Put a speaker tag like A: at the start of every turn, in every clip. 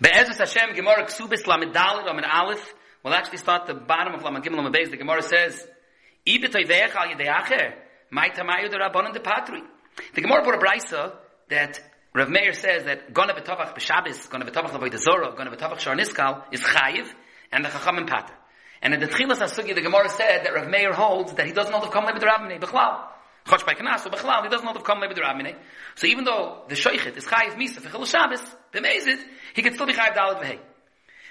A: Be'ezus Hashem, Gemara Ksubis Lamed Dalit Lamed Aleph, we'll actually start the bottom of Lamed Gimel Lamed Beis. The Gemara says, Ibetoy ve'ech al yedei acher, mai tamayu de rabbanon de patri. The Gemara brought a brisa that Rav Meir says that gonna betovach b'Shabbos, gonna betovach l'voy Zorah, gonna betovach shar niskal is chayiv, and the chacham and pater. And in the Tchilas HaSugi, the Gemara said that Rav Meir holds that he doesn't know the Kam Lebed Rabbinei, Bechlal. Choch by Knas, so Bechlal, he doesn't know the Kam Lebed Rabbinei. So even though the Shoichet is Chayiv Misa, for Chil Shabbos, the b'mezid, he could still be Chayiv Dalet V'hei.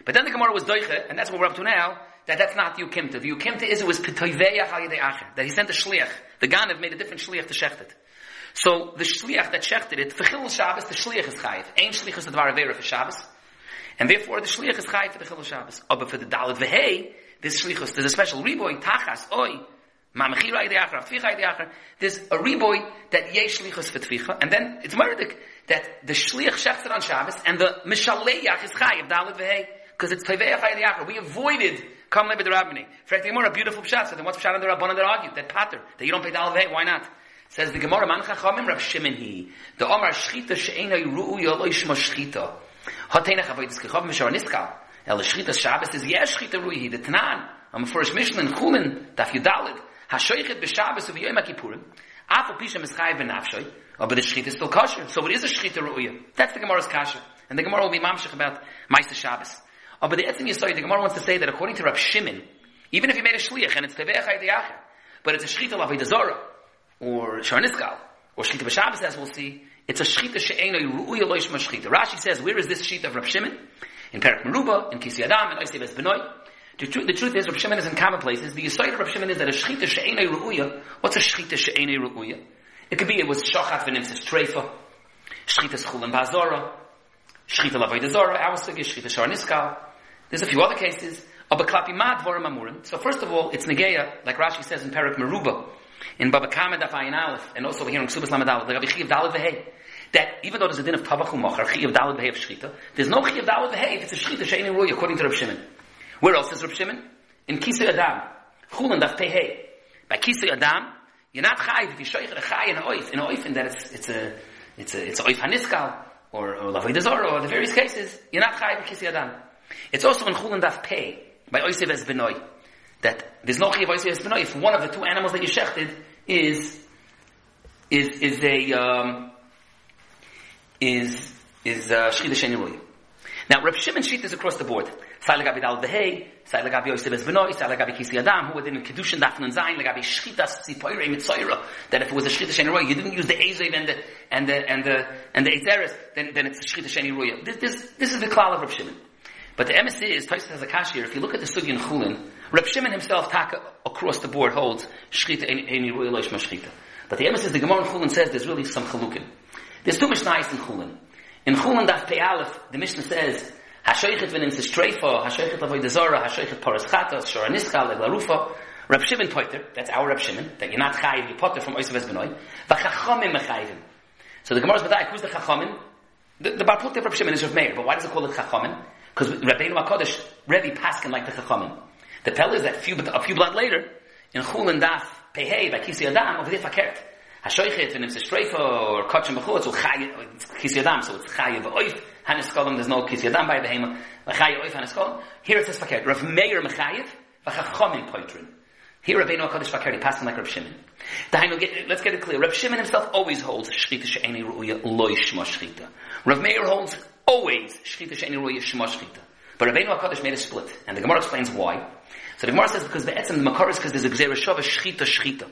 A: But then the Gemara was Doiche, and that's what we're up to now, that that's not the Yukimta. The Yukimta is it was Petoiveya Al Yedei Acher, that he sent a Shliach. The Ganav made a different Shliach to Shechtet. So the Shliach that Shechted it, for Chil Shabbos, the Shliach is Chayiv. Ein Shliach is the Dvar Avera for Shabbos. And therefore the Shliach is Chayiv for the Chil Shabbos. Oh, but for the Dalet V'hei, this Shlichus, there's a special Riboy, Tachas, Oi, There's a Riboy that Yesh Shlichus for and then it's Murdik that the Shliach Shechted on Shabbos, and the Mishaleach is Chayiv, Dalet V'hei, because it's Tveveach Yedei We avoided Come Lebed Rabbini. For the Gemara, beautiful pshat. So then what's pshat on the Rabbanan that argue? That patter. That you don't pay Dal Vei. Why not? Says the Gemara, Man Chachamim Rav Shimon he. The Omar Shchita She'ena Yiru'u Yolo Yishma Shchita. Hateinach Avoidis Kechav Mishar Niskal. El Shchita Shabbos is Yesh Shchita Ru'i. The Tanan. I'm a first Mishnah in Chulin. Daf Yudalid. HaShoichet B'Shabbos of Yom HaKippurim. Afu Pisha Mischai V'Nafshoy. Oh, but the Shchita is still kosher. So it is a Shchita Ru'ya. That's the Gemara's kasha. And the Gemara will be mamshich about Maisa Shabbos. Oh, but the Etzim Yisoy, the Gemara wants to say that according to Rav Shimon, even if you made a shliach and it's teveach haydiacher, but it's a shchita lavay zora or sharniskal or shchita b'shabbos as we'll see, it's a shchita she'eno ru'uya loish shchita. Rashi says, where is this shchita of Rav Shimon? In Perak Meruba, in Kisi Adam, in Oisev Es Benoy. The truth, the truth is, Rav Shimon is in common places. The aside of Rav Shimon is that a shchita she'eno ru'uya, what's a shchita she'eno ru'uya? It could be it was shochat v'nimtzis treifa, shchita schul and bazora, shchita lavay zora, our sugi, shchita sharniskal. There's a few other cases. So first of all, it's Negeya, like Rashi says in Perak Meruba, in Baba Kama Daf Aleph, and also here in Ksubas Lamed Aleph, the Rabbi Chiv Dalet Vehei, that even though there's a din of Tavach U'Mochar, Chiv Dalet Vehei of Shchita, there's no Chiv Dalet Vehei if it's a Shchita Sheini Rui, according to Rav Shimon. Where else is Rav Shimon? In Kisei Adam, Chulin Daf Tehei. By Kisei Adam, you're not Chayiv if you show a Chay in a Oif, in a Oif, and that it's, it's a, it's a, it's a Oif Haniskal, or, or Lavoi Dezor, or the various cases, you're not Chayiv in Kisei Adam. It's also in Chulin Daf Pei, by Oisev es Benoy, that there's no Chiv Oisev es Benoy if one of the two animals that you shechted is, is, is a, um, is, is, uh, Now, Reb Shimon Shit is across the board. Legabi dal behei, sai legabi sai legabi Kisi Adam, who within Kedushin Dafn and Zayin, legabi Shchita Sipoire Mitzoira, that if it was a Shchita Sheni roya, you didn't use the Ezev and the, and the, and the, and the then, then it's Shchita Sheni This, this, this is the klal of Reb Shimon. But the MSC is, Tosis has a kash here, if you look at the Sugi in Chulin, Reb Shimon himself, taka, across the board, holds, Shchita Eini Rui Loish Mashchita. But the MSC, the Gemara in Chulin says there's really some chalukin. There's two Mishnahs in Chulin. In Chulin Daf Pei Aleph, the Mishnah says, Hashoichet v'nim s'streifa, Hashoichet avoy dezora, Hashoichet paras chatas, Shora niska, leglarufa, Reb Shimon Poiter, that's our Reb Shimon, that you're not chayiv, you potter from Oisav Benoy, v'chachomim mechayivim. So the Gemara is B'dayik, who's the chachomim? The, the Barput of Reb Shimon is Rav Meir, but why does it call it chachomim? Because Rabbeinu HaKadosh, Rebbe Paskin like the Chachamim. The Pell is that few, a few blood later, in Chul and Daf, Pehei, by Kisi Adam, over there Fakert. Hashoichet, and it's or Kachem Bechot, so Kisi Adam, so it's Chayev Oif, Hanis Kolam, there's no Kisi Adam by Behema, Chayev Oif, Hanis Kolam. Here it says Fakert. Rav Meir Mechayev, Vachachomim Poitrin. Here Rabbeinu HaKadosh Fakert, he passed like Rav Shimon. Let's get it clear. Rav Shimon himself always holds Shchita She'eni Ru'uya Loishma Shchita. Rav Meir holds always shchita she'eni ruya shema shchita. But Rabbeinu HaKadosh made a split. And the Gemara explains why. So the Gemara says because the etzem, the makar is because there's a gzera shava shchita shchita.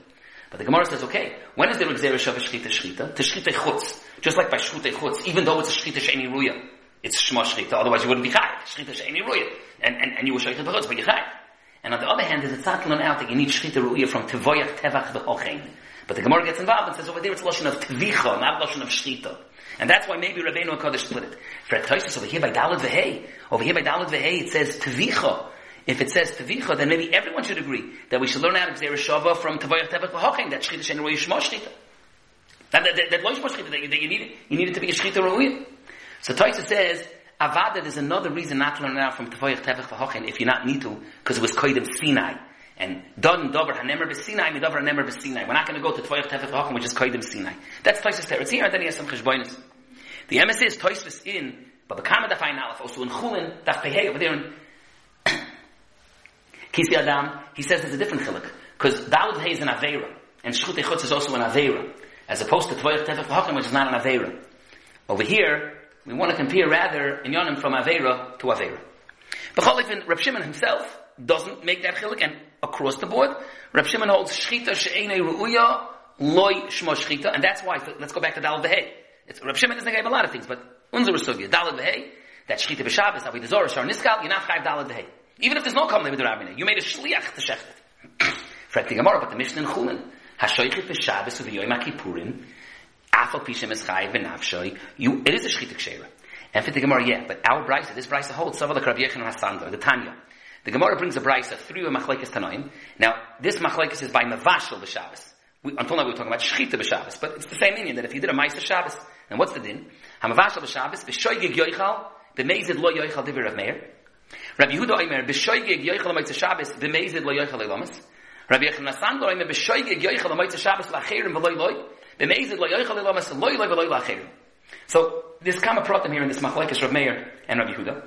A: But the Gemara says, okay, when is there a gzera shava shchita shchita? To shchita chutz. Just like by shchita chutz, even though it's a shchita she'eni ruya, it's shema shchita, otherwise you wouldn't be chayv. Shchita she'eni ruya. And, and, and you were shchita chutz, but you're chayv. And on the other hand, there's a tzatlan out that you need shchita ruya from tevoyach tevach v'ochein. But the Gemara gets involved and says over there it's lashon of tvicha, not lashon of shchita. And that's why maybe Rabbeinu HaKadosh split it. For Tosis over here by Dalit Vehei, over here by Dalit Vehei, it says Tevicha. If it says Tevicha, then maybe everyone should agree that we should learn out of Shava from Tavayach Tevach V'Hoching, that Shchita Shen Rui Shmo Shchita. That, that, that, that that, you need, you need it to be a Shchita Rui. So Tosis says, Avada, there's another reason not to learn out from Tavayach Tevach V'Hoching if you're not need to, because it was Koidim Sinai. And Don Dover Hanemer B'Sinai, Midover Hanemer B'Sinai. We're not going to go to Tvoyach Tefech V'Hochim, which is Koidim Sinai. That's Tosis there. It's here, and then he has some Cheshboinus. The emes is Toisvis in, but the Kama Daf Ein Aleph, also in Chulin, Daf Pehei, over there in Kisi Adam, he says there's a different chiluk. Because Dalad Hay is an Aveira, and Shchut Echutz is also an Aveira, as opposed to Tvoyach Tefach V'Hakim, which is not an Aveira. Over here, we want to compare rather in Yonim from Aveira to Aveira. But Cholifin, Reb Shimon himself doesn't make that chiluk, and across the board, Reb Shimon holds Shchita She'enei Ru'uya Loi Shmo Shchita, and that's why, let's go back to Dalad Hay. Reb Shimon doesn't give a lot of things, but Unzer Sugya, Dalad Hay, that Shchita B'Shabbos, Avi Dezor, Shar Niskal, you're not Chayiv Dalad Hay. Even if there's no Kam Levid Rabbinah, you made a Shliach to Shechtet. Fragt the Gemara, but the Mishnah in Chulin, Hashoichit B'Shabbos Uvi Yoim HaKippurim, Afal Pishim Es Chayiv B'Nafshoi, you, it is a Shchita Kshera. And for the Gemara, yeah, but our Brisa, this Brisa holds, of the Rabbi Yechon HaSandor, the Tanya. The Gemara brings a Brisa through a Machlekes Tanoim. Now, this Machlekes is by Mavashal B'Shabbos. We, until now we were talking about Shechita B'Shabbos, but it's the same meaning that if you did a Meister Shabbos, then what's the din? HaMavashal B'Shabbos, B'Shoigig Yoichal, B'Mezid Lo Yoichal Divir of Meir. Rabbi Yehuda Omer, B'Shoigig Yoichal Meister Shabbos, B'Mezid Lo Yoichal Elomas. Rabbi Yechon HaSandor Omer, B'Shoigig Yoichal Meister Shabbos, L'Acherim V'Loi Loi, B'Mezid Lo Yoichal Elomas, Loi Loi V'Loi L'Acherim. So, there's kama pratim here in this machlekes Rav Meir and Rabbi Yehuda.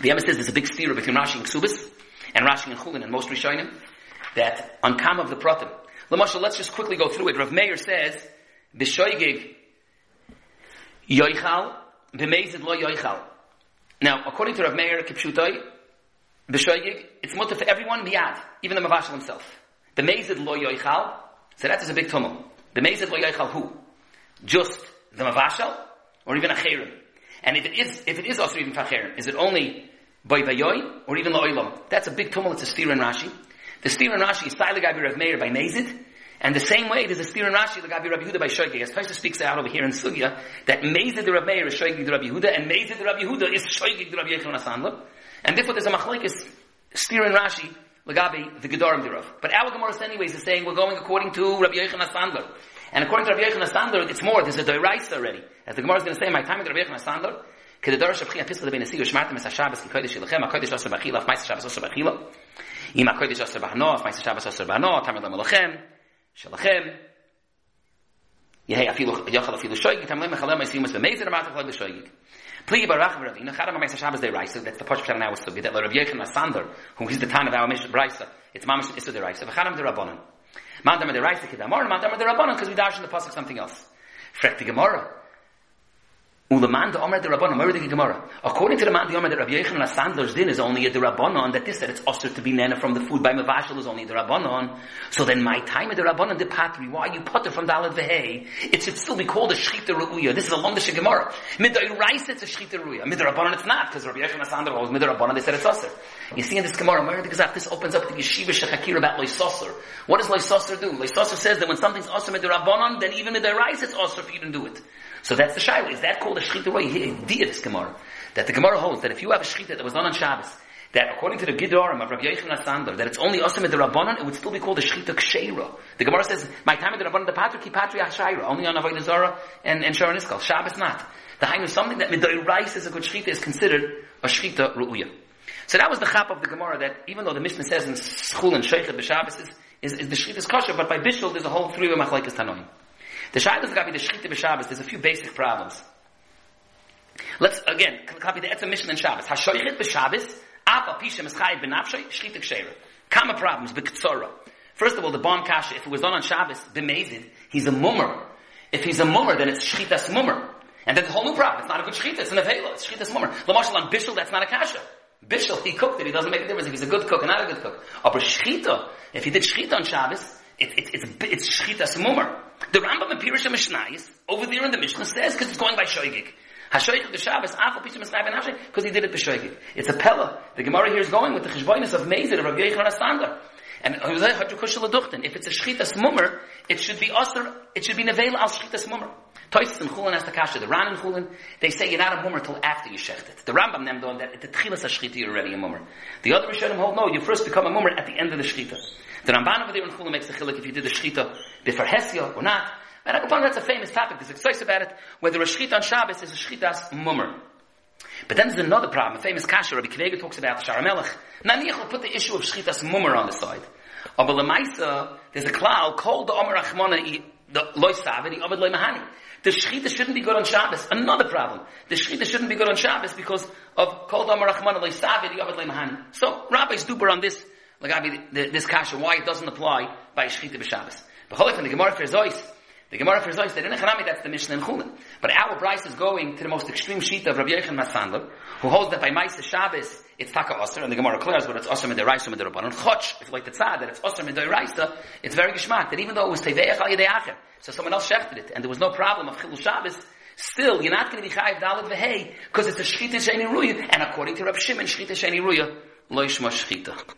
A: The Emes says there's a big steer between Rashi and Ksubis, and Rashi and Chulin and most Rishonim, that on kama of the pratim. Lamashal, let's just quickly go through it. Rav Meir says, B'shoigig yoichal, b'mezid lo yoichal. Now, according to Rav Meir Kipshutai, B'shoigig, it's mutter for everyone miyad, even the Mavashal himself. B'mezid lo yoichal, so that is a big tumult. B'mezid lo yoichal who? Just the Mavashal, or even a Cherim. And if it is, if it is also even Facherim, is it only by Bayoy, or even lo La'olam? That's a big tumult, it's a steer Rashi. The steer Rashi is Sai Gabi Rav Meir by Mezid, and the same way, there's a steer in Rashi, Gabi Rabbi Yehuda by Shoigig. As Taisa speaks out over here in Sugya, that Mezid the Rav Meir is Shoigig the Rabbi Yehuda, and Mezid the Rabbi Yehuda is Shoigig the Rabbi Yechon Asandla. And therefore there's a machlekes steer in Rashi, Lagabi, the Gedorim thereof. But our Gemara anyways is saying we're going according to Rabbi Yechon Asandla. And according to Rabbi Yechon Asandla, it's more, there's a Doiraisa already. As the Gemara is going to say, my time with Rabbi Yechon Asandla, כדדור שבחי הפיסל לבין הסיגו שמרתם את השבס כקודש שלכם, הקודש עשר באכילה, אף מייס השבס עשר באכילה. אם הקודש עשר בהנו, אף מייס השבס עשר בהנו, תמר למלכם, שלכם. יהי אפילו, יוכל אפילו שויגיג, תמלם מחלל מייסימוס במייזר, אמרת לכלל בשויגיג. Pli barach ravina, chadam ma'aser Shabbos day Raisa, that's the Posh Pshat now Sugi, that Rav Yechon Asander, who is the time of our Mishnah Raisa, it's Mamash Issa de Raisa, v'chadam de Rabbanon. Mandam de Raisa kidamor, mandam de Rabbanon, because we dash in the Pasuk something else. Frek the Gemara, Ulaman the Omer the Rabbanon, where the Gemara? According to the man the Omer the Rabbi Yechon Sandler's din is only a the Rabbanon, that this that it's usher to be nana from the food by Mavashal is only the Rabbanon. So then my time of the Rabbanon the Patri, why you putter from Dalet Vehei? It should still be called a Shchita Ru'uya. This is a longish Gemara. Midai Rice it's a Shchita Ru'uya. Midai Rabbanon it's not, because Rabbi Yechon Sandler holds Midai Rabbanon, they said it's usher. You see in this Gemara, where the this opens up the Yeshiva Shechakir about Loisosser. What does Loisosser do? Loisosser says that when something's usher Midai Rabbanon, then even Midai Rice it's usher for you to do it. So that's the shaila. Is that called a shechita way? Dia this Gemara. That the Gemara holds that if you have a shechita that was done on Shabbos, that according to the Gidorim of Rabbi Yechon Asander, that it's only Asim the Rabbanon, it would still be called a shechita kshera. The Gemara says, my time of the Rabbanon, the Patri ki Patri Achshaira, only on Avodah Zarah and, and Sharon Iskal. Shabbos not. The Hainu, something that Midai Rice is a good shechita is considered a shechita ru'uya. So that was the chap of the Gemara that even though the Mishnah says in Schul and Sheikhet b'Shabbos is, is, is the shechita is kosher, but by Bishul there's a whole three of machlekes tanoim. The to be the Shechita b'Shabbos. There's a few basic problems. Let's, again, copy the Etzah Mishnah in Shabbos. HaShoichet b'Shabbos, Afa Pishem is Chayiv b'Nafshay, Shechita Ksheira. Kama problems, b'Ktsora. First of all, the Bon Kasha, if it was done on Shabbos, b'Mezid, he's a mummer. If he's a mummer, then it's Shechitas mummer. And then the whole new problem. It's not a good Shechita, it's an Avela. It's Shechitas mummer. Lamashal on Bishul, that's not a Kasha. Bishul, he cooked it, he doesn't make a difference if he's a good cook or not a good cook. But Shechita, if he did Shechita on Shabbos, it, it, it's, it's Shechitas mummer. The Rambam in Pirush Mishnayis, over there in the Mishnah says, because it's going by Shoigig. The Shabbos, Afal Pishim Esnai Ben Hashem, because he did it b'Shoigig. It's a Pella. The Gemara here is going with the Cheshboinus of Mezid, of Rabbi Yechon Astander. And if it's a Shchitas Mummer, it should be Osir, it should be Nevela al Shchitas Mummer. Toys and Chulin has the Kasha, the Ran and Chulin, they say you're not a Mummer till after you shecht it. The Rambam them know that at the Tchilas HaShchita you're already a Mummer. The other Rishonim hold, no, you first become a Mummer at the end of the Shchita. The Ramban over there in Chulin makes the Chilik if you did the Shchita before Hesia or not. And I that's a famous topic. There's excites about it. Whether a shchita on Shabbos is a shchitas mummer. But then there's another problem. A famous kasha, Rabbi Akiva Eiger talks about the Sharamelech. Naniach will put the issue of shchitas mummer on the side. But lemaisa, there's a cloud called the Omer Achmona the loy saved, the ovid loy mahani. The shechita shouldn't be good on Shabbos. Another problem. The shechita shouldn't be good on Shabbos because of kol damar rachman loy saved, the ovid loy mahani. So rabbis duper on this, like I mean, this kasha, why it doesn't apply by shechita b'Shabbos. But the Gemara for Zois, the Gemara for Zois, they didn't that's the Mishnah in Chulin. But our Bryce is going to the most extreme sheet of Rabbi Yechon Masandler, who holds that by Maisa Shabbos, it's Taka Osir, and the Gemara clears what it's Osir Midiraisa Midirabanan. Chotch, if like the tzad, that it's Osir Midiraisa, it's very geschmack, that even though it was Teveach Al Yedei Acher, so someone else shechted it, and there was no problem of Chilul Shabbos, still, you're not going to be Chayiv Dalit Vehei, because it's a Shechita Sheni Ruya, and according to Rabbi Shimon, Shechita Sheni Ruya, Lo Yishma Shechita.